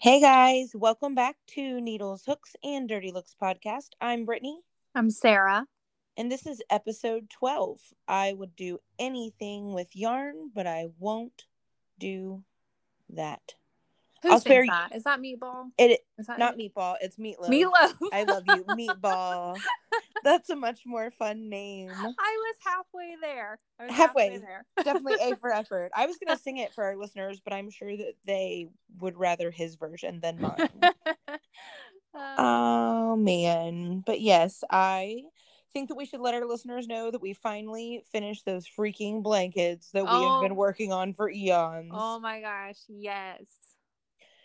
Hey guys, welcome back to Needles, Hooks, and Dirty Looks podcast. I'm Brittany, I'm Sarah. and this is episode 12. I would do anything with yarn, but I won't do that. Who I'll spare you- that? Is that Meatball? It Is that not it? meatball, it's meatloaf. Meatloaf. I love you, meatball. That's a much more fun name. I was halfway there. I was Halfway. there. Definitely A for effort. I was gonna sing it for our listeners, but I'm sure that they would rather his version than mine. Um, Oh man. But yes, I think that we should let our listeners know that we finally finished those freaking blankets that we have Oh. been working on for eons. oh my gosh, yes.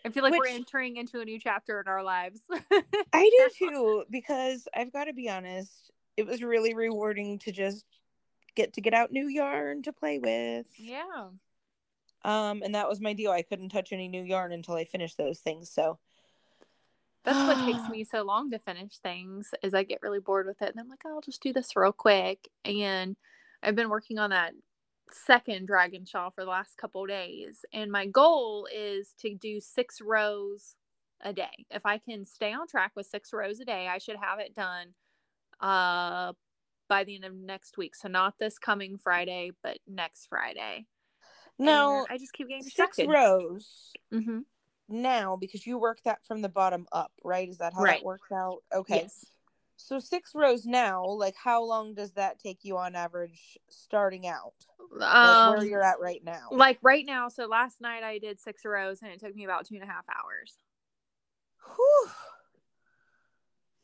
I feel like we're entering into a new chapter in our lives. I do too, because I've got to be honest, it was really rewarding to just get to get out new yarn to play with. yeah. Um, and that was my deal. I couldn't touch any new yarn until I finished those things. So That's what takes me so long to finish things is I get really bored with it and I'm like, I'll just do this real quick. And I've been working on that second dragon shawl for the last couple days. And my goal is to do six rows a day. If I can stay on track with six rows a day, I should have it done uh by the end of next week. So not this coming Friday, but next Friday. now And I just keep getting six distracted. rows hmm now because you work that from the bottom up, right? Is that how Right. that works out? Okay. Yes. So six rows now, like how long does that take you on average starting out? Like Um, where you're at right now. like right now so last night i did six rows and it took me about two and a half hours Whew.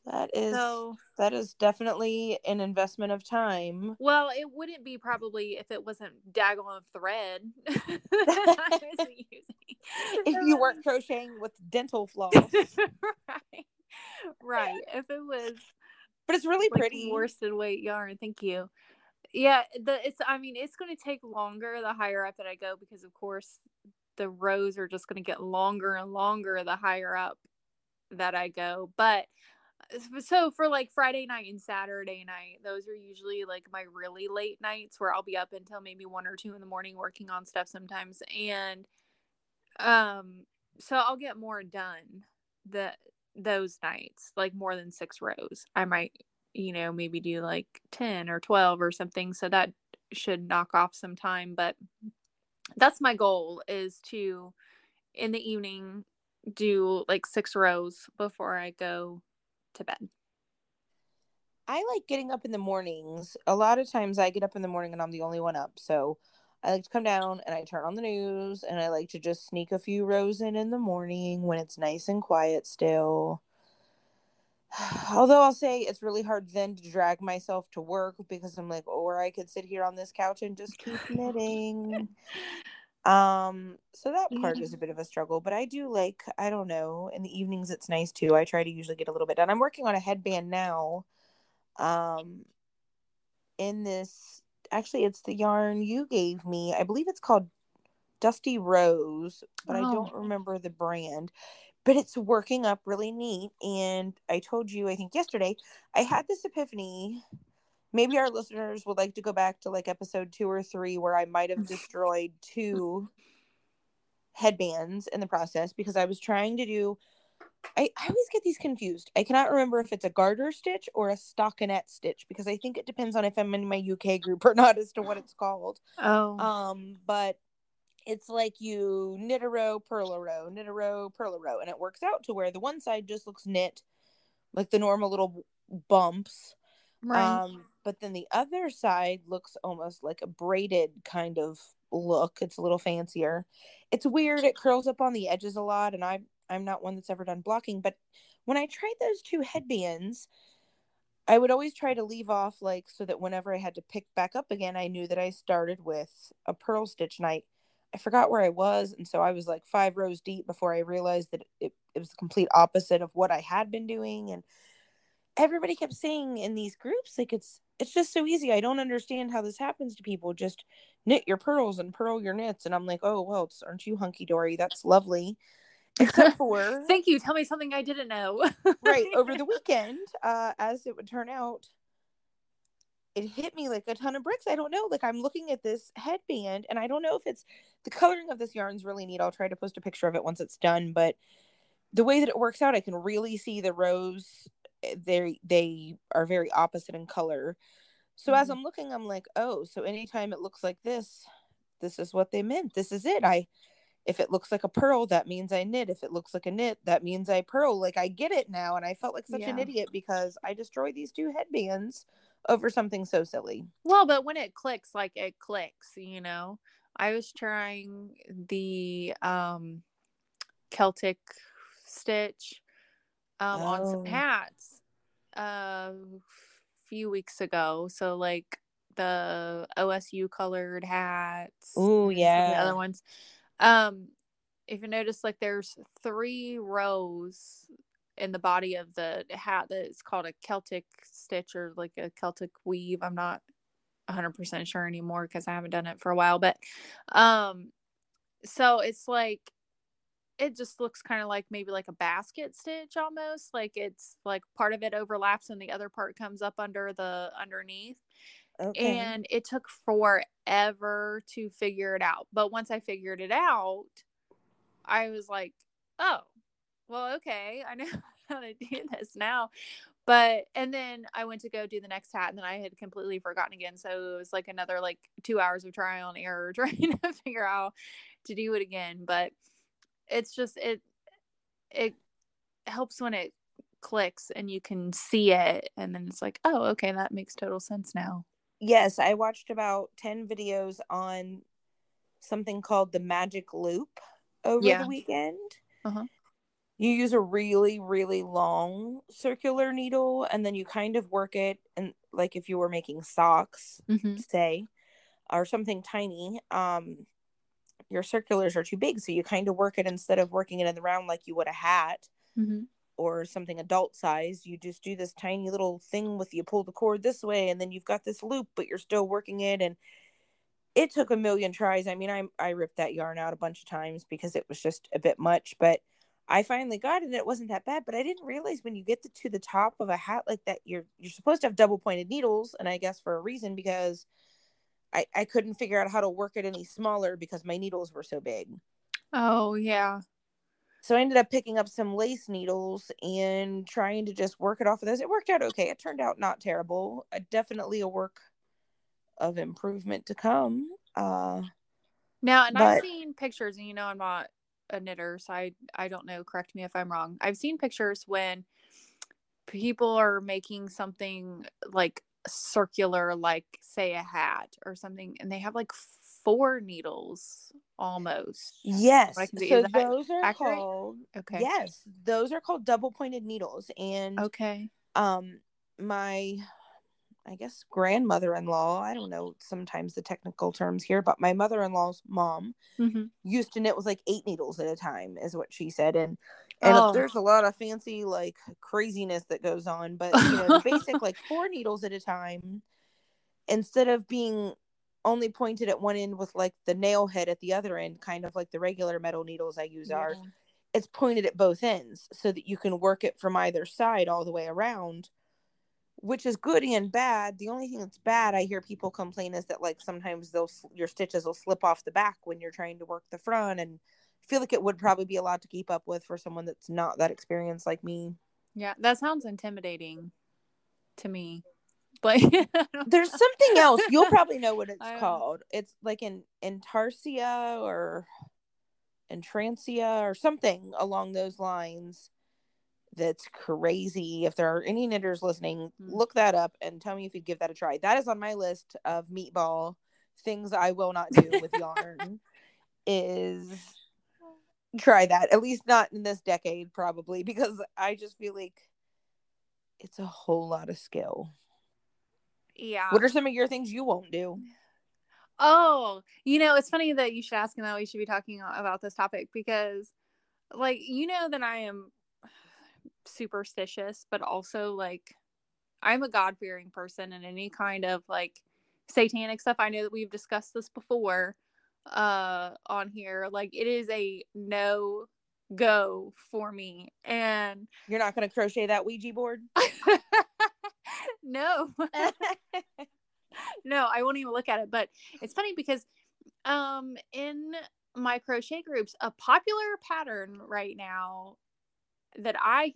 That is so that is definitely an investment of time. well it wouldn't be probably if it wasn't daggone of thread I was using. If you weren't crocheting with dental floss. right right if it was But it's really like pretty. worsted weight yarn thank you yeah the it's i mean it's going to take longer the higher up that i go because of course the rows are just going to get longer and longer the higher up that i go. But uh, so for like friday night and saturday night those are usually like my really late nights where i'll be up until maybe one or two in the morning working on stuff sometimes. And um so i'll get more done the those nights like more than six rows. I might you know maybe do like 10 or 12 or something so that should knock off some time but that's my goal is to in the evening do like six rows before i go to bed I like getting up in the mornings. A lot of times I get up in the morning and I'm the only one up. So I like to come down and I turn on the news and I like to just sneak a few rows in in the morning when it's nice and quiet still. Although I'll say it's really hard then to drag myself to work because I'm like, or I could sit here on this couch and just keep knitting. Um, so that part Yeah. is a bit of a struggle, but I do like, I don't know, in the evenings it's nice too. I try to usually get a little bit done. I'm working on a headband now. Um, in this, actually, it's the yarn you gave me. I believe it's called Dusty Rose, but I don't Oh. remember the brand. But it's working up really neat. And I told you, I think yesterday, I had this epiphany. Maybe our listeners would like to go back to like episode two or three where I might have destroyed two headbands in the process because I was trying to do. I, I always get these confused. I cannot remember if it's a garter stitch or a stockinette stitch because I think it depends on if I'm in my UK group or not as to what it's called. oh Um, but it's like you knit a row, purl a row, knit a row, purl a row, and it works out to where the one side just looks knit, like the normal little bumps. right Um, but then the other side looks almost like a braided kind of look. It's a little fancier. It's weird. It curls up on the edges a lot, and I'm I'm not one that's ever done blocking. But when I tried those two headbands, I would always try to leave off like so that whenever I had to pick back up again, I knew that I started with a purl stitch night. I forgot where I was, and so I was like five rows deep before I realized that it, it was the complete opposite of what I had been doing. And everybody kept saying in these groups, like it's it's just so easy. I don't understand how this happens to people. Just knit your purls and purl your knits. And I'm like, oh well, it's, aren't you hunky dory? That's lovely. Except for thank you tell me something i didn't know right over the weekend, uh, as it would turn out, it hit me like a ton of bricks. I don't know. Like I'm looking at this headband and I don't know if it's the coloring of this yarn's really neat. I'll try to post a picture of it once it's done, but the way that it works out, I can really see the rows. eh, They they are very opposite in color. So as Mhm. I'm looking, I'm like, oh, so anytime it looks like this, this is what they meant. This is it. I if it looks like a purl, that means I knit. If it looks like a knit, that means I purl. Like I get it now. And I felt like such an idiot because I destroyed these two headbands over something so silly. Well, but when it clicks, like it clicks, you know. I was trying the um Celtic stitch um on some Oh. hats a few weeks ago. So like the OSU colored hats. Oh of the yeah. other ones. Um if you notice like there's three rows in the body of the hat that is called a Celtic stitch or like a Celtic weave. I'm not 100% sure anymore because I haven't done it for a while, but um so it's like it just looks kind of like maybe like a basket stitch almost like it's like part of it overlaps and the other part comes up under the underneath Okay. and it took forever to figure it out but once i figured it out i was like oh well okay i know how to do this now but and then i went to go do the next hat and then i had completely forgotten again so it was like another like two hours of trial and error trying to figure out to do it again but it's just it it helps when it clicks and you can see it and then it's like oh okay that makes total sense now yes, I watched about 10 videos on something called the magic loop over Yeah. the weekend. Uh-huh. You use a really, really long circular needle and then you kind of work it and like if you were making socks, mm-hmm. say, or something tiny, um, your circulars are too big. So you kind of work it instead of working it in the round like you would a hat Mm-hmm. or something adult size. You just do this tiny little thing with you pull the cord this way and then you've got this loop, but you're still working it. And it took a million tries. I mean, I I ripped that yarn out a bunch of times because it was just a bit much, but I finally got it and it wasn't that bad. But I didn't realize when you get to, to the top of a hat like that, you're you're supposed to have double pointed needles, and I guess for a reason because I I couldn't figure out how to work it any smaller because my needles were so big. oh yeah So I ended up picking up some lace needles and trying to just work it off of those. It worked out okay. It turned out not terrible. Uh, definitely a work of improvement to come. Uh now and i've seen pictures and you know i'm not a knitter so i i don't know correct me if i'm wrong i've seen pictures when people are making something like circular like say a hat or something and they have like four needles almost yes. I can see. So those are accurate? called okay yes, those are called double pointed needles. And okay um my I guess grandmother-in-law, I don't know sometimes the technical terms here, but my mother-in-law's mom mm-hmm. used to knit with like eight needles at a time is what she said and and Oh. there's a lot of fancy like craziness that goes on but you know the basic like four needles at a time instead of being only pointed at one end with like the nail head at the other end kind of like the regular metal needles i use are it's pointed at both ends so that you can work it from either side all the way around which is good and bad. The only thing that's bad i hear people complain is that like sometimes those your stitches will slip off the back when you're trying to work the front and I feel like it would probably be a lot to keep up with for someone that's not that experienced like me. Yeah, that sounds intimidating to me. Like there's something else. You'll probably know what it's called. It's like in intarsia or entrancia or something along those lines that's crazy if there are any knitters listening Hmm. look that up and tell me if you'd give that a try that is on my list of meatball things i will not do with yarn is try that at least not in this decade probably because i just feel like it's a whole lot of skill yeah. what are some of your things you won't do Oh, you know, it's funny that you should ask and that we should be talking about this topic because, like, you know that I am superstitious, but also like I'm a God fearing person, and any kind of like satanic stuff. I know that we've discussed this before uh on here. Like, it is a no go for me, and You're not going to crochet that Ouija board? no. no, I won't even look at it. But it's funny because um in my crochet groups, a popular pattern right now that I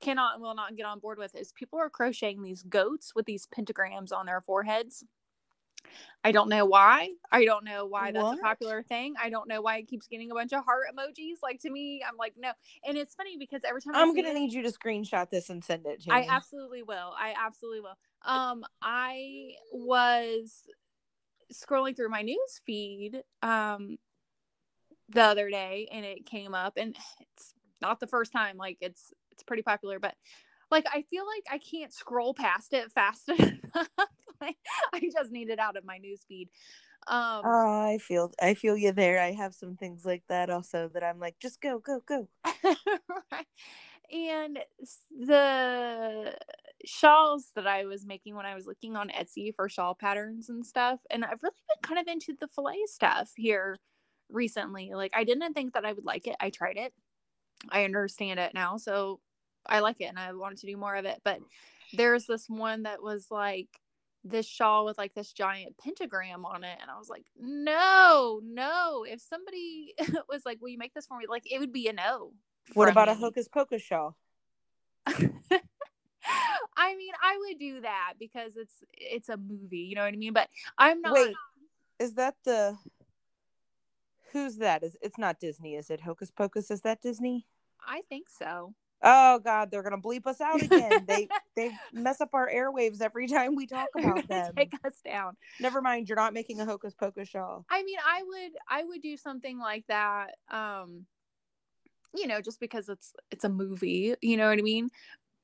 cannot and will not get on board with is people are crocheting these goats with these pentagrams on their foreheads. I don't know why. I don't know why that's What? a popular thing. I don't know why it keeps getting a bunch of heart emojis. Like to me, I'm like, no. And it's funny because every time I I'm gonna it- need you to screenshot this and send it to I me. absolutely will. I absolutely will. Um, I was scrolling through my news feed um the other day and it came up and it's not the first time like it's it's pretty popular but like I feel like I can't scroll past it fast enough. like, I just need it out of my news feed. Um Oh, I feel I feel you there. I have some things like that also that I'm like, just go, go, go. right. And the shawls that I was making when I was looking on Etsy for shawl patterns and stuff, and I've really been kind of into the filet stuff here recently. Like, I didn't think that I would like it. I tried it, I understand it now, so I like it, and I wanted to do more of it. But there's this one that was like this shawl with like this giant pentagram on it and i was like no no if somebody was like will you make this for me like it would be a no What about a me. hocus pocus shawl? I mean, I would do that because it's it's a movie, you know what I mean? But I'm not Wait, is that the who's that? Is it's not Disney, is it? Hocus Pocus, is that Disney? I think so. Oh god, they're gonna bleep us out again. they they mess up our airwaves every time we talk about gonna them. take us down. Never mind, you're not making a hocus pocus shawl. I mean, I would I would do something like that um you know, just because it's it's a movie, you know what I mean?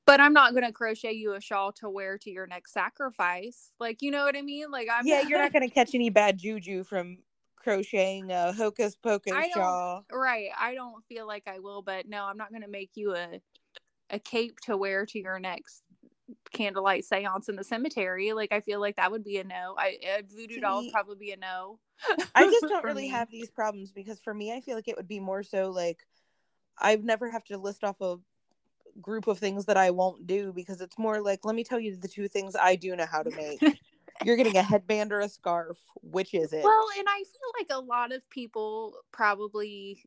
But I'm not going to crochet you a shawl to wear to your next sacrifice. Like, you know what I mean? Like I'm yeah, you're not gonna catch any bad juju from crocheting a hocus pocus I shawl. right i don't feel like i will but no i'm not going to make you a a cape to wear to your next candlelight seance in the cemetery like i feel like that would be a no i a voodoo doll would probably be a no I just don't really me. have these problems because for me, I feel like it would be more so like I've never have to list off a group of things that I won't do because it's more like let me tell you the two things I do know how to make. You're getting a headband or a scarf. Which is it? well and i feel like a lot of people probably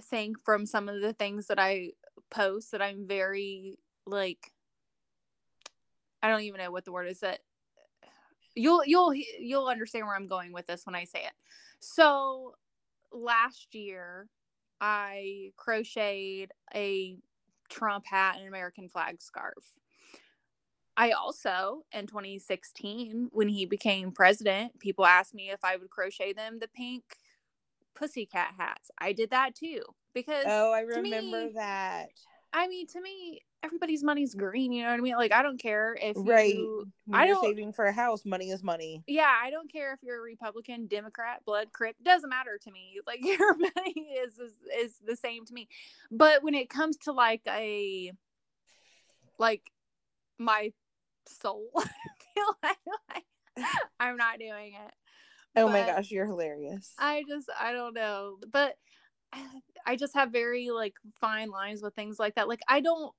think from some of the things that i post that i'm very like i don't even know what the word is that you'll you'll you'll understand where i'm going with this when i say it so last year i crocheted a trump hat and american flag scarf i also in 2016 when he became president people asked me if i would crochet them the pink pussycat hats i did that too because oh, I remember me- that. i mean to me everybody's money's green you know what i mean like i don't care if Right. you I you're don't- saving for a house, money is money. yeah, I don't care if you're a Republican, Democrat, blood crip, doesn't matter to me. Like your money is, is is the same to me. But when it comes to like a like my soul, I feel like I'm not doing it. Oh my gosh, you're hilarious. I just I don't know. But I just have very like fine lines with things like that. Like I don't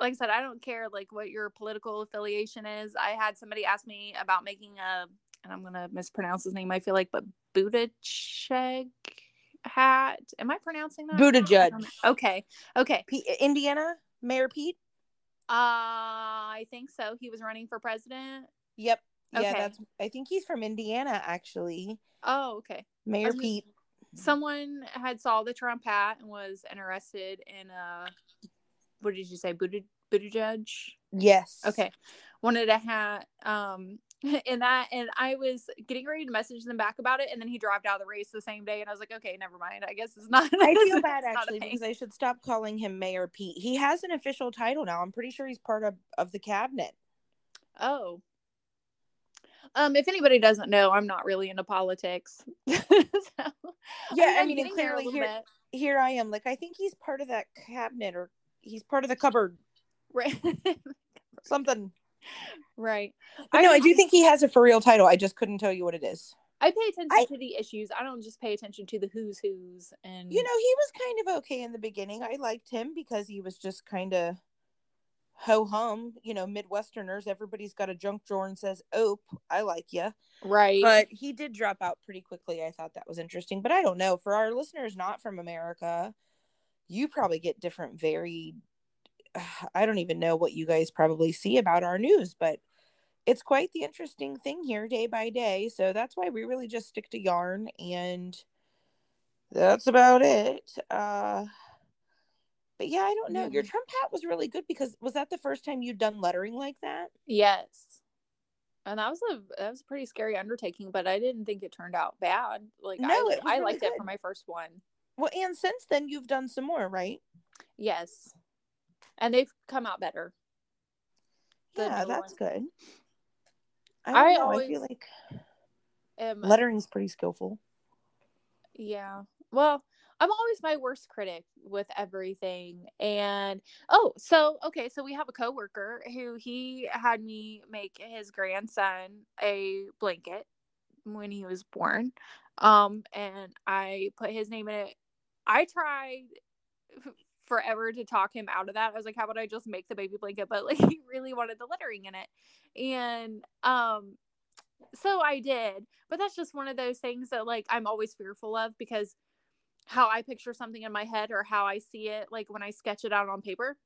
like I said, I don't care like what your political affiliation is. I had somebody ask me about making a, and I'm gonna mispronounce his name. I feel like, but Buttigieg hat. Am I pronouncing that? Buttigieg. I. Okay. Okay. P- Indiana Mayor Pete. Uh, I think so. He was running for president. Yep. Yeah, that's. I think he's from Indiana, actually. Oh, okay. Mayor was Pete. Someone had saw the Trump hat and was interested in uh, what did you say, Butti- Buttigieg? Yes. Okay. Wanted a hat. Um, in that, and I was getting ready to message them back about it, and then he dropped out of the race the same day, and I was like, okay, never mind. I guess it's not. I feel bad actually because I should stop calling him Mayor Pete. He has an official title now. I'm pretty sure he's part of, of the cabinet. Oh. Um, if anybody doesn't know, I'm not really into politics. so, Yeah, I mean, and there a clearly here- bit. Here I am. Like I think he's part of that cabinet or he's part of the cupboard. Right. Something. Right. But no, I do think he has a for real title. I just couldn't tell you what it is. I pay attention I- to the issues. I don't just pay attention to the who's who's and You know, he was kind of okay in the beginning. I liked him because he was just kind of ho hum. You know, Midwesterners, everybody's got a junk drawer and says, "Ope, I like you." right. But he did drop out pretty quickly. I thought that was interesting, but I don't know. For our listeners not from America, you probably get different varied I don't even know what you guys probably see about our news, but it's quite the interesting thing here day by day. So that's why we really just stick to yarn and that's about it. Uh but yeah, I don't know. Your Trump hat was really good because was that the first time you'd done lettering like that? Yes. And that was a that was a pretty scary undertaking, but I didn't think it turned out bad. Like no, I, I really liked good. it for my first one. Well, and since then you've done some more, right? Yes. And they've come out better. Yeah, that's good. I, I always I feel like am, lettering's pretty skillful. Yeah. Well, I'm always my worst critic with everything. And oh, so okay, so we have a coworker who he had me make his grandson a blanket when he was born. Um, and I put his name in it. I tried forever to talk him out of that. I was like, how about I just make the baby blanket? But like he really wanted the lettering in it. And um so I did. But that's just one of those things that like I'm always fearful of because how I picture something in my head or how I see it, like when I sketch it out on paper,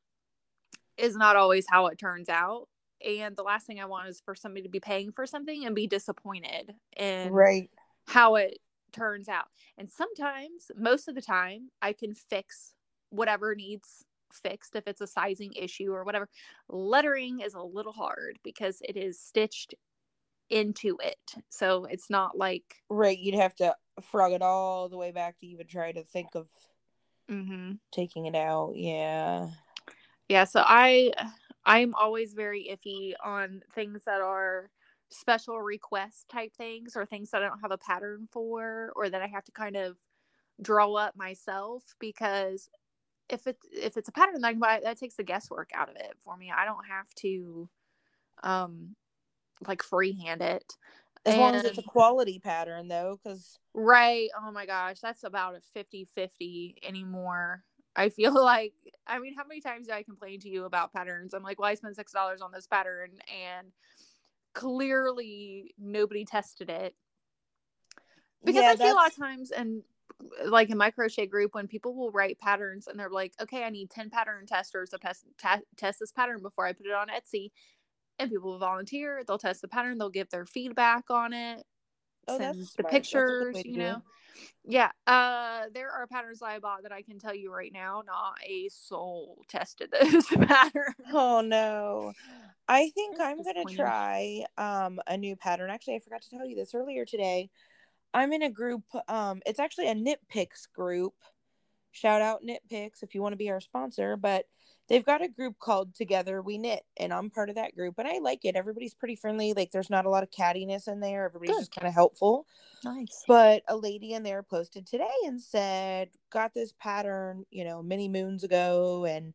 is not always how it turns out. And the last thing I want is for somebody to be paying for something and be disappointed in right how it turns out. And sometimes, most of the time, I can fix whatever needs fixed if it's a sizing issue or whatever. Lettering is a little hard because it is stitched into it. So it's not like right, you'd have to frog it all the way back to even try to think of mm-hmm. taking it out. Yeah. Yeah, so I I'm always very iffy on things that are special request type things or things that I don't have a pattern for or that I have to kind of draw up myself because if it's if it's a pattern that I can buy, that takes the guesswork out of it for me. I don't have to um like freehand it. As and, long as it's a quality pattern though, because right. Oh my gosh, that's about a 50-50 anymore. I feel like I mean, how many times do I complain to you about patterns? I'm like, well, I spent six dollars on this pattern and clearly nobody tested it. Because yeah, I see a lot of times and like in my crochet group when people will write patterns and they're like okay i need 10 pattern testers to test, t- test this pattern before i put it on etsy and people will volunteer they'll test the pattern they'll give their feedback on it oh, send the pictures you know? Yeah uh there are patterns i bought that i can tell you right now not a soul tested those patterns oh no. I think i'm gonna try um a new pattern. Actually i forgot to tell you this earlier today I'm in a group. Um, it's actually a Knit Picks group. Shout out Knit Picks if you want to be our sponsor. But they've got a group called Together We Knit, and I'm part of that group, and I like it. Everybody's pretty friendly. Like there's not a lot of cattiness in there. Everybody's Good. just kind of helpful. Nice. But a lady in there posted today and said, "Got this pattern, you know, many moons ago, and."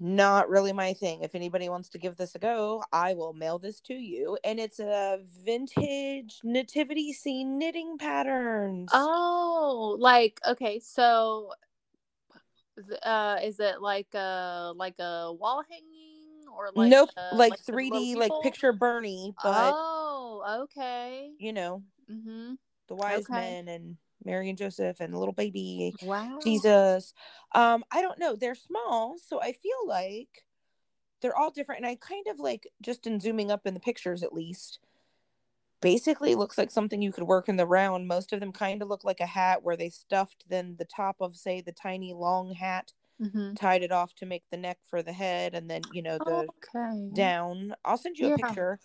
Not really my thing. If anybody wants to give this a go, I will mail this to you. And it's a vintage nativity scene knitting patterns. Oh, like okay, so uh is it like a like a wall hanging or like nope, a, like, like 3D like picture Bernie, but Oh, okay. You know. Mm-hmm. The wise okay. men and Mary and Joseph and the little baby wow. Jesus. Um, I don't know. They're small, so I feel like they're all different. And I kind of like just in zooming up in the pictures at least, basically looks like something you could work in the round. Most of them kind of look like a hat where they stuffed then the top of say the tiny long hat, mm-hmm. tied it off to make the neck for the head, and then you know the okay. down. I'll send you a yeah. picture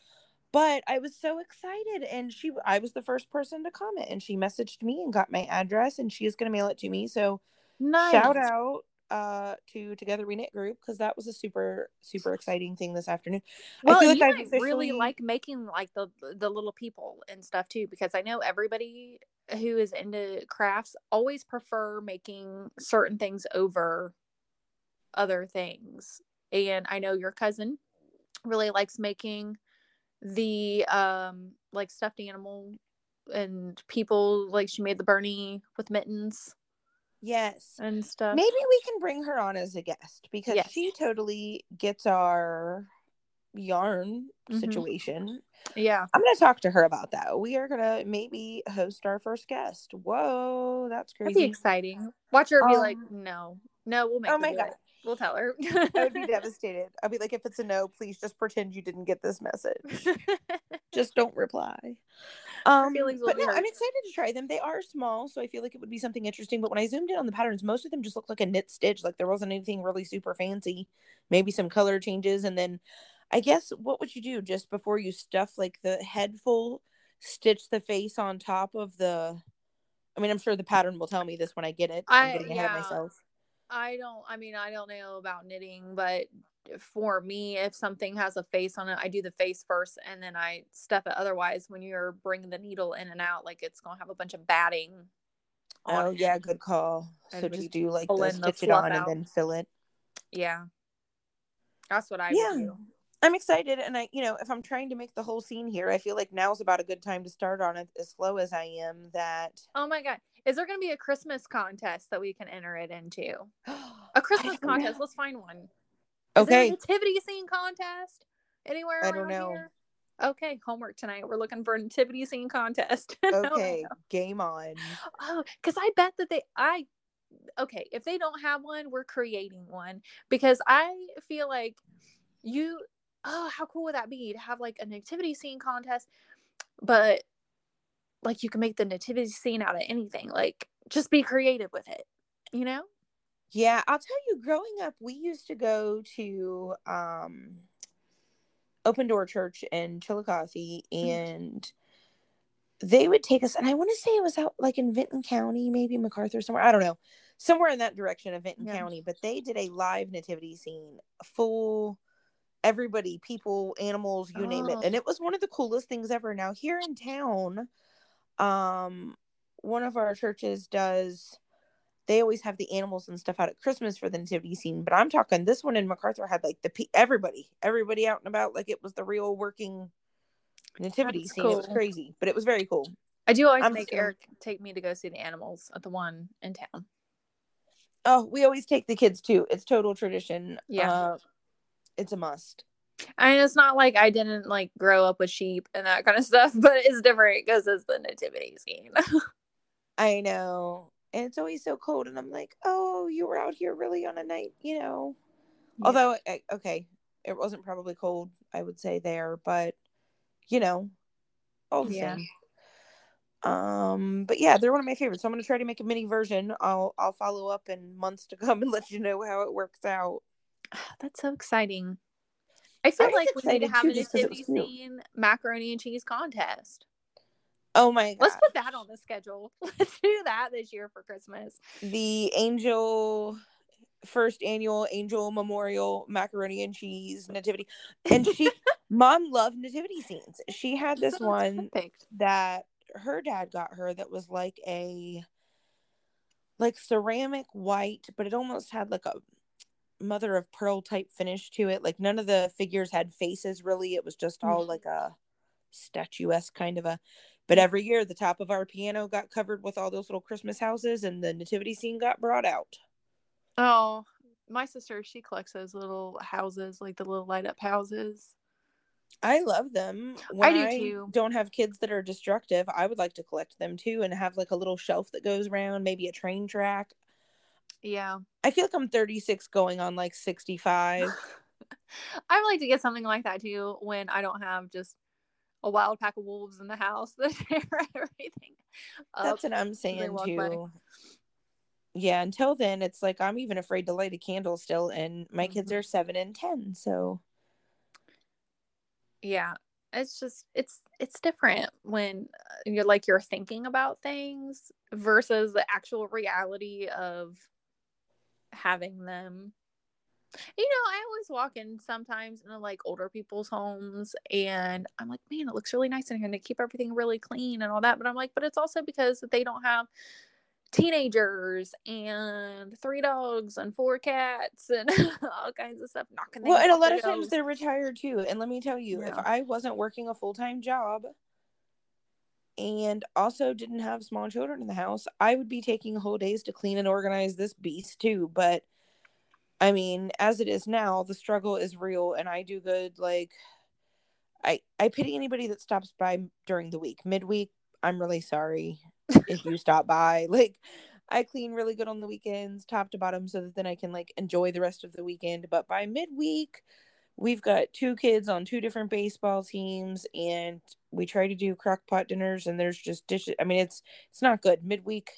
but I was so excited and she I was the first person to comment and she messaged me and got my address and she is going to mail it to me. So nice. shout out uh to Together We Knit group because that was a super super exciting thing this afternoon. Well, I feel like I officially... really like making like the the little people and stuff too because I know everybody who is into crafts always prefer making certain things over other things. And I know your cousin really likes making the um like stuffed animal and people like she made the Bernie with mittens. Yes. And stuff. Maybe we can bring her on as a guest because yes. she totally gets our yarn Mhm. situation. Yeah. I'm gonna talk to her about that. We are gonna maybe host our first guest. Whoa, that's crazy. That'd be exciting. Watch her be like, Um, no, no, we'll make oh my God. it. We'll tell her. I would be devastated. I'd be like, if it's a no, please just pretend you didn't get this message. just don't reply. Um, but no, I'm excited to try them. They are small, so I feel like it would be something interesting. But when I zoomed in on the patterns, most of them just looked like a knit stitch. Like there wasn't anything really super fancy. Maybe some color changes, and then I guess what would you do just before you stuff like the head full, stitch the face on top of the. I mean, I'm sure the pattern will tell me this when I get it. I'm I- getting ahead yeah. of myself. I don't I mean I don't know about knitting, but for me if something has a face on it, I do the face first and then I stuff it. Otherwise, when you're bringing the needle in and out, like it's gonna have a bunch of batting. on Oh it. yeah, good call. So And we just do like the stitch it on and then fill it. yeah. That's what I yeah do. i'm excited and i you know if i'm trying to make the whole scene here i feel like now's about a good time to start on it as slow as i am that Oh my god. Is there gonna be a Christmas contest that we can enter it into? A Christmas contest. know. Let's find one. Is there a okay nativity scene contest anywhere I around don't know. here? Okay, homework tonight. We're looking for a nativity scene contest. Okay know. game on Oh, because I bet that they I okay, if they don't have one, we're creating one. Because I feel like you oh, how cool would that be to have like a nativity scene contest, but like you can make the nativity scene out of anything. Like just be creative with it, you know? yeah i'll tell you growing up we used to go to um open door church in chillicothe Mm. and they would take us and i want to say it was out like in vinton county maybe McArthur somewhere i don't know somewhere in that direction of vinton Yeah. county but they did a live nativity scene full everybody people animals you name it Oh. and it was one of the coolest things ever now here in town um one of our churches does they always have the animals and stuff out at christmas for the nativity scene but i'm talking this one in McArthur had like the pe- everybody everybody out and about like it was the real working nativity That's scene. It was crazy but it was very cool. I do always I'm make still- Eric take me to go see the animals at the one in town. oh we always take the kids too. It's total tradition. Yeah. uh, it's a must I mean, it's not like I didn't like grow up with sheep and that kind of stuff, but it's different because it's the nativity scene. i know and it's always so cold and i'm like oh you were out here really on a night you know although okay it wasn't probably cold i would say there but you know all the Yeah. same um but yeah they're one of my favorites so i'm going to try to make a mini version i'll i'll follow up in months to come and let you know how it works out That's so exciting. I feel was like we need to have too, a just 'cause it was nativity scene macaroni and cheese contest. oh my god Let's put that on the schedule. Let's do that this year for Christmas. the angel first annual angel memorial macaroni and cheese nativity and she mom loved nativity scenes she had this one perfect. that her dad got her that was like a like ceramic white but it almost had like a mother of pearl type finish to it like none of the figures had faces really. It was just all mm-hmm. like a statuesque kind of a but every year the top of our piano got covered with all those little christmas houses and the nativity scene got brought out. Oh, my sister, she collects those little houses, like the little light up houses. i love them. When do I too. don't have kids that are destructive i would like to collect them too and have like a little shelf that goes around maybe a train track Yeah. I feel like I'm 36 going on like 65. I would like to get something like that too when I don't have just a wild pack of wolves in the house that tear everything. up. That's what I'm saying walk by. too. Yeah, until then, it's like I'm even afraid to light a candle still, and my kids Mhm. are seven and 10. So, yeah it's just it's it's different when uh, you're like you're thinking about things versus the actual reality of having them you know i always walk in sometimes in like older people's homes and i'm like man it looks really nice in here and they keep everything really clean and all that but i'm like but it's also because they don't have teenagers and three dogs and four cats and all kinds of stuff knocking well, and a lot of times they're retired too. And let me tell you, if I wasn't working a full time job and also didn't have small children in the house, I would be taking whole days to clean and organize this beast too. But I mean, as it is now, the struggle is real and I do good like I I pity anybody that stops by during the week. Midweek, I'm really sorry if you stop by. Like I clean really good on the weekends, top to bottom, so that then I can like enjoy the rest of the weekend. But by midweek, we've got two kids on two different baseball teams, and we try to do crockpot dinners, and there's just dishes. I mean, it's it's not good. Midweek,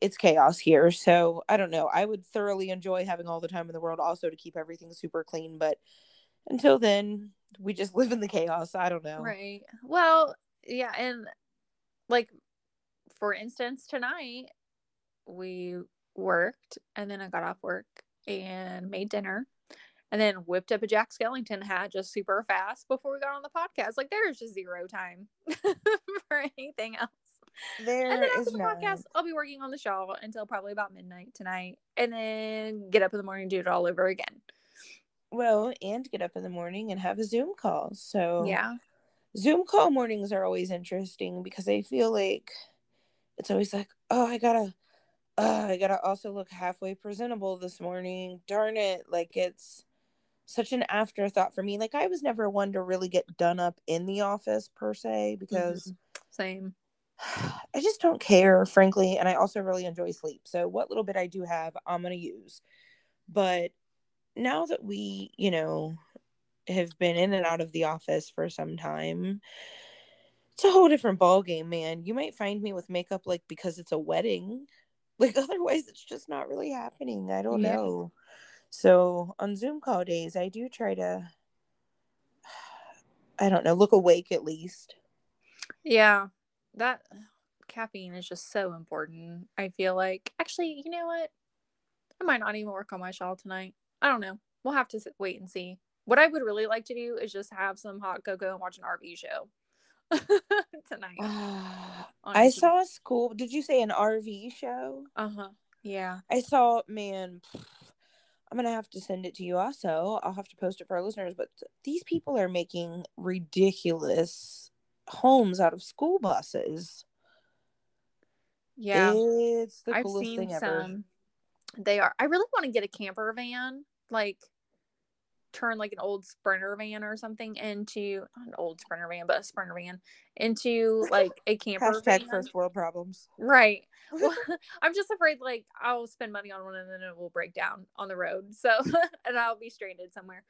it's chaos here. So I don't know. I would thoroughly enjoy having all the time in the world, also to keep everything super clean. But until then, we just live in the chaos. I don't know. Right. Well, yeah, and like for instance, tonight we worked and then I got off work and made dinner and then whipped up a Jack Skellington hat just super fast before we got on the podcast. Like there's just zero time for anything else. There and then after the not. podcast, I'll be working on the show until probably about midnight tonight, and then get up in the morning and do it all over again. Well, and get up in the morning and have a Zoom call. So Yeah, Zoom call mornings are always interesting because I feel like it's always like, oh, I gotta, uh, I gotta also look halfway presentable this morning. Darn it! Like it's such an afterthought for me. Like I was never one to really get done up in the office per se mm-hmm. because same. I just don't care, frankly, and I also really enjoy sleep. So what little bit I do have, I'm gonna use. But now that we, you know, have been in and out of the office for some time, it's a whole different ball game, man. You might find me with makeup like because it's a wedding. Like otherwise it's just not really happening. I don't Yeah. know. So on Zoom call days, I do try to I don't know, look awake at least. Yeah, that caffeine is just so important. I feel like actually, you know what? I might not even work on my shawl tonight. I don't know. We'll have to wait and see. What I would really like to do is just have some hot cocoa and watch an RV show tonight. I saw a school. Did you say an RV show? Uh huh. Yeah. I saw, man, I'm gonna have to send it to you also. I'll have to post it for our listeners, but these people are making ridiculous homes out of school buses. Yeah. It's the I've coolest thing ever. They are. I really want to get a camper van, like turn like an old sprinter van or something into not an old sprinter van, but a sprinter van into like a camper Hashtag van. first world problems. Right. Well, I'm just afraid like I'll spend money on one and then it will break down on the road. So and I'll be stranded somewhere.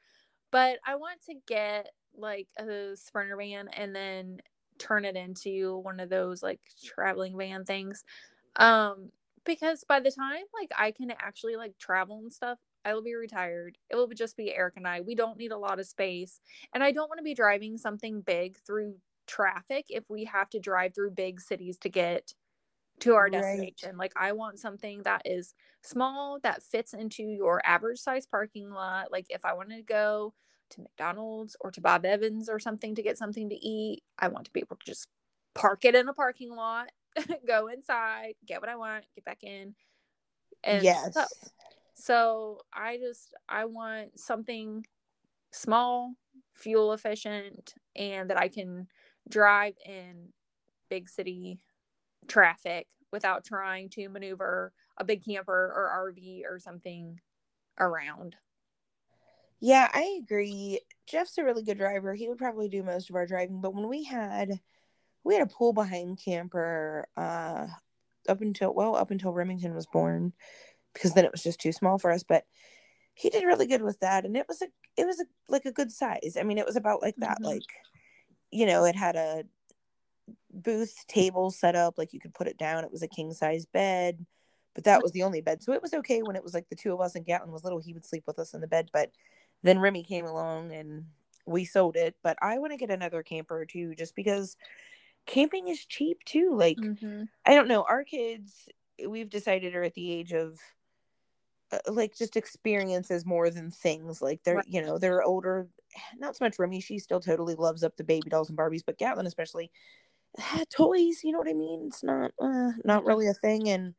But I want to get like a sprinter van and then turn it into one of those like traveling van things. Um because by the time like I can actually like travel and stuff, I will be retired. It will just be Eric and I. We don't need a lot of space. And I don't want to be driving something big through traffic if we have to drive through big cities to get to our Right. destination. Like I want something that is small that fits into your average size parking lot. Like if I wanted to go to McDonald's or to Bob Evans or something to get something to eat, I want to be able to just park it in a parking lot, go inside, get what I want, get back in. And yes. so, so I just I want something small, fuel efficient, and that I can drive in big city traffic without trying to maneuver a big camper or RV or something around. Yeah, I agree. Jeff's a really good driver. He would probably do most of our driving, but when we had we had a pool behind camper uh up until well, up until Remington was born because then it was just too small for us, but he did really good with that and it was a it was a like a good size. I mean, it was about like that Mhm. like you know, it had a booth table set up like you could put it down. It was a king size bed, but that was the only bed. So it was okay when it was like the two of us and Gatlin was little, he would sleep with us in the bed, but then Remy came along and we sold it. But I want to get another camper too, just because camping is cheap too. Like, Mm-hmm. I don't know, our kids, we've decided are at the age of like just experiences more than things. Like they're, Right. you know, they're older. Not so much Remy. She still totally loves up the baby dolls and Barbies, but Gatlin especially toys. You know what I mean? It's not, uh, not really a thing. And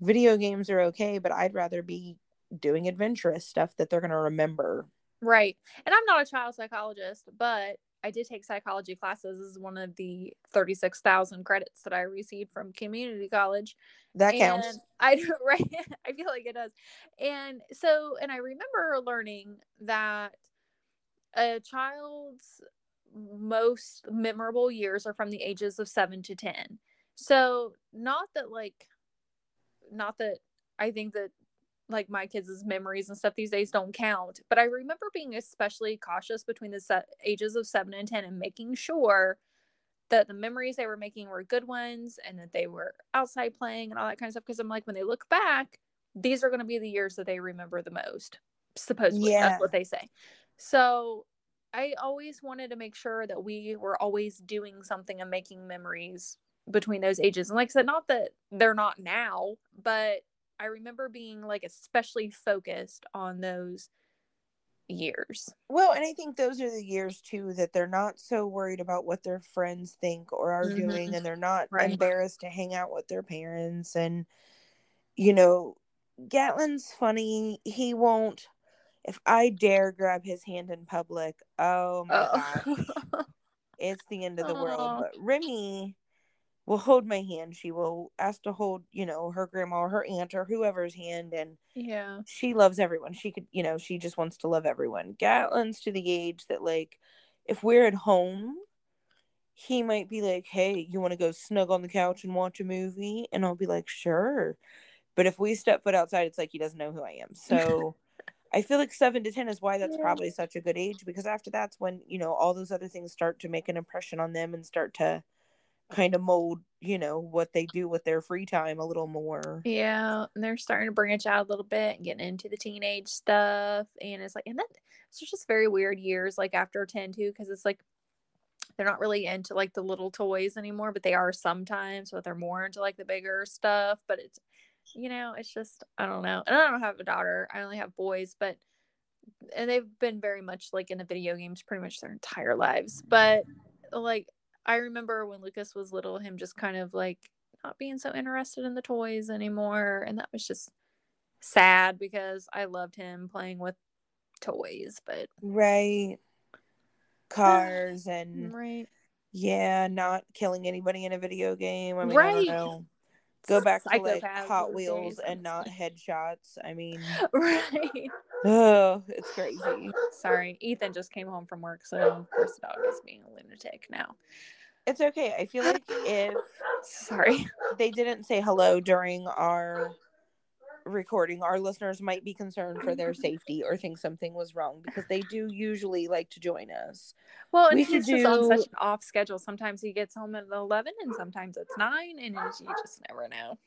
video games are okay, but I'd rather be doing adventurous stuff that they're gonna remember. Right. And I'm not a child psychologist, but I did take psychology classes. This is one of the 36,000 credits that I received from community college. That And counts. I do, right. I feel like it does. And so, and I remember learning that a child's most memorable years are from the ages of seven to 10. So, not that like, not that I think that like my kids' memories and stuff these days don't count, but I remember being especially cautious between the se- ages of seven and 10 and making sure that the memories they were making were good ones and that they were outside playing and all that kind of stuff. Because I'm like, when they look back, these are going to be the years that they remember the most. Supposedly, Yeah. that's what they say. So I always wanted to make sure that we were always doing something and making memories between those ages. And like I said, not that they're not now, but I remember being like especially focused on those years. Well, and I think those are the years too that they're not so worried about what their friends think or are Mhm. doing, and they're not Right. embarrassed to hang out with their parents. And, you know, Gatlin's funny. He won't, if I dare grab his hand in public, oh my Oh. it's the end of the Aw. world. But Remy will hold my hand. She will ask to hold, you know, her grandma or her aunt or whoever's hand. And yeah. she loves everyone. She could, you know, she just wants to love everyone. Gatlin's to the age that, like, if we're at home, he might be like, hey, you want to go snug on the couch and watch a movie? And I'll be like, sure. But if we step foot outside, it's like he doesn't know who I am. So I feel like seven to 10 is why that's Yeah. probably such a good age because after that's when, you know, all those other things start to make an impression on them and start to kind of mold, you know, what they do with their free time a little more. Yeah, and they're starting to branch out a little bit and getting into the teenage stuff. And it's like, and that it's just very weird years, like after 10 too, because it's like they're not really into like the little toys anymore, but they are sometimes, but they're more into like the bigger stuff. But it's, you know, it's just, I don't know. And I don't have a daughter, I only have boys, but, and they've been very much like in the video games pretty much their entire lives. But like, I remember when Lucas was little, him just kind of like not being so interested in the toys anymore. And that was just sad because I loved him playing with toys. But Right. Cars and right, yeah, not killing anybody in a video game. I mean, I Right. don't know. Go back to like Hot Wheels and not headshots. I mean, right. oh, it's crazy. Sorry, Ethan just came home from work, so of course the dog is being a lunatic now. It's okay. I feel like if Sorry. they didn't say hello during our recording, our listeners might be concerned for their safety or think something was wrong because they do usually like to join us. Well, and We he's should just on do- such an off schedule. Sometimes he gets home at eleven, and sometimes it's nine, and it's- you just never know.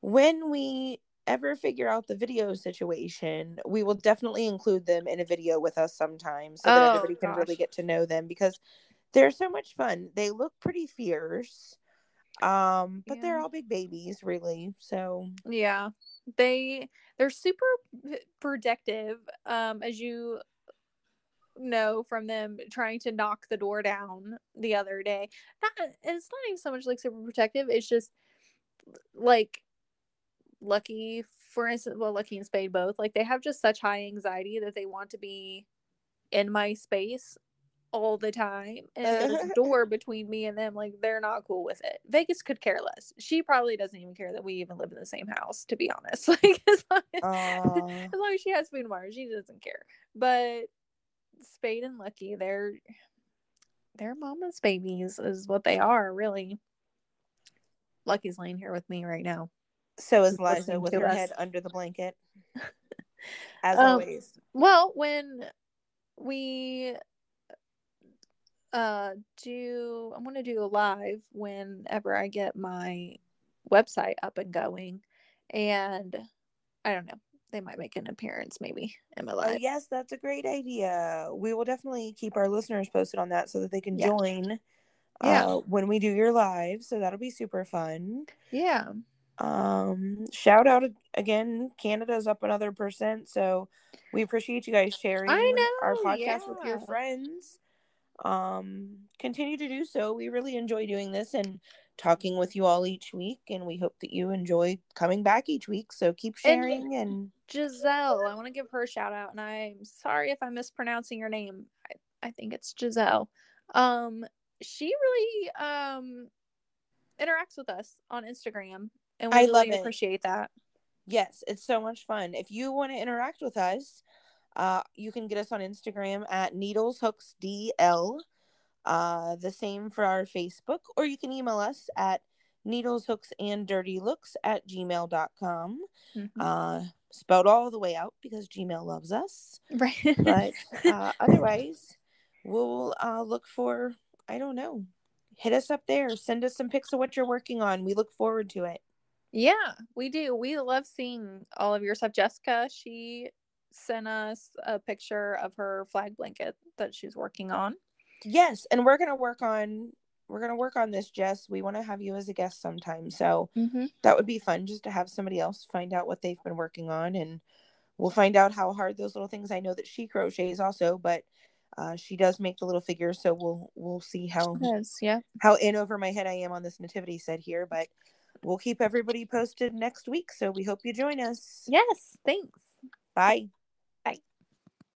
When we ever figure out the video situation, we will definitely include them in a video with us sometime so that Oh, everybody can really get to know them because they're so much fun. They look pretty fierce. Um, but they're all big babies, really. So Yeah, they they're super protective. Um, as you know from them trying to knock the door down the other day. Not, it's not even so much like super protective. It's just like Lucky, for instance, well, Lucky and Spade both like they have just such high anxiety that they want to be in my space all the time and if there's a door between me and them like they're not cool with it vegas could care less she probably doesn't even care that we even live in the same house to be honest like as long as, Aw. as, long as she has food tomorrow she doesn't care but spade and lucky they're they're mama's babies is what they are really lucky's laying here with me right now so is Liza with her us. head under the blanket. As Um, always. Well, when we uh do I'm gonna do a live whenever I get my website up and going and I don't know. They might make an appearance maybe in my Oh, live. yes, that's a great idea. We will definitely keep our listeners posted on that so that they can Yeah. join Yeah. uh, when we do your live. So that'll be super fun. Yeah. Um, shout out again, Canada's up another percent. So we appreciate you guys sharing our know, podcast with your friends. Um, continue to do so. We really enjoy doing this and talking with you all each week, and we hope that you enjoy coming back each week. So keep sharing and Giselle, I want to give her a shout out and I'm sorry if I'm mispronouncing your name. I, I think it's Giselle. Um, she really um interacts with us on Instagram, and we I really appreciate that. Yes, it's so much fun. If you want to interact with us, uh, you can get us on Instagram at Needles Hooks DL. Uh, the same for our Facebook, or you can email us at needles hooks and dirty looks at gmail.com. Mhm. Uh, spelled all the way out because Gmail loves us. right. But uh, otherwise, we'll uh, look for, I don't know, hit us up there. Send us some pics of what you're working on. We look forward to it. Yeah, we do. We love seeing all of your stuff. Jessica, she sent us a picture of her flag blanket that she's working on. Yes, and we're gonna work on we're gonna work on this, Jess. We want to have you as a guest sometime, so Mm-hmm. that would be fun just to have somebody else find out what they've been working on, and we'll find out how hard those little things. I know that she crochets also, but uh, she does make the little figures, so we'll we'll see how Yes, yeah. how in over my head I am on this nativity set here, but we'll keep everybody posted next week. So we hope you join us. Yes, thanks. Bye.